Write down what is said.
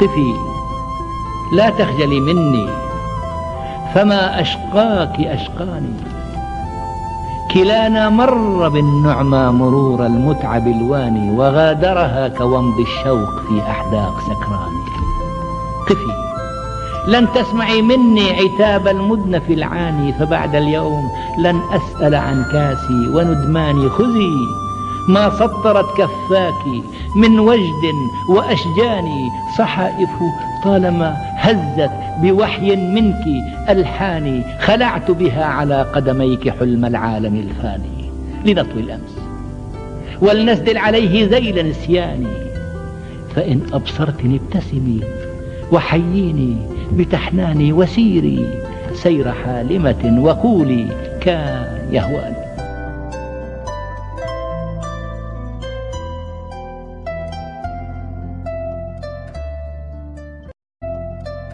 قفي لا تخجلي مني فما أشقاك أشقاني. كلانا مر بالنعمى مرور المتعب الواني وغادرها كومض الشوق في أحداق سكران قفي لن تسمعي مني عتاب المدنف العاني فبعد اليوم لن أسأل عن كاسي وندماني. خذي ما سطرت كفاك من وجد وأشجاني صحائف طالما هزت بوحي منك ألحاني خلعت بها على قدميك حلم العالم الفاني. لنطوي الأمس. ولنسدل عليه ذيل نسياني. فإن أبصرتني ابتسمي وحييني بتحناني وسيري سير حالمة وقولي كان يهواني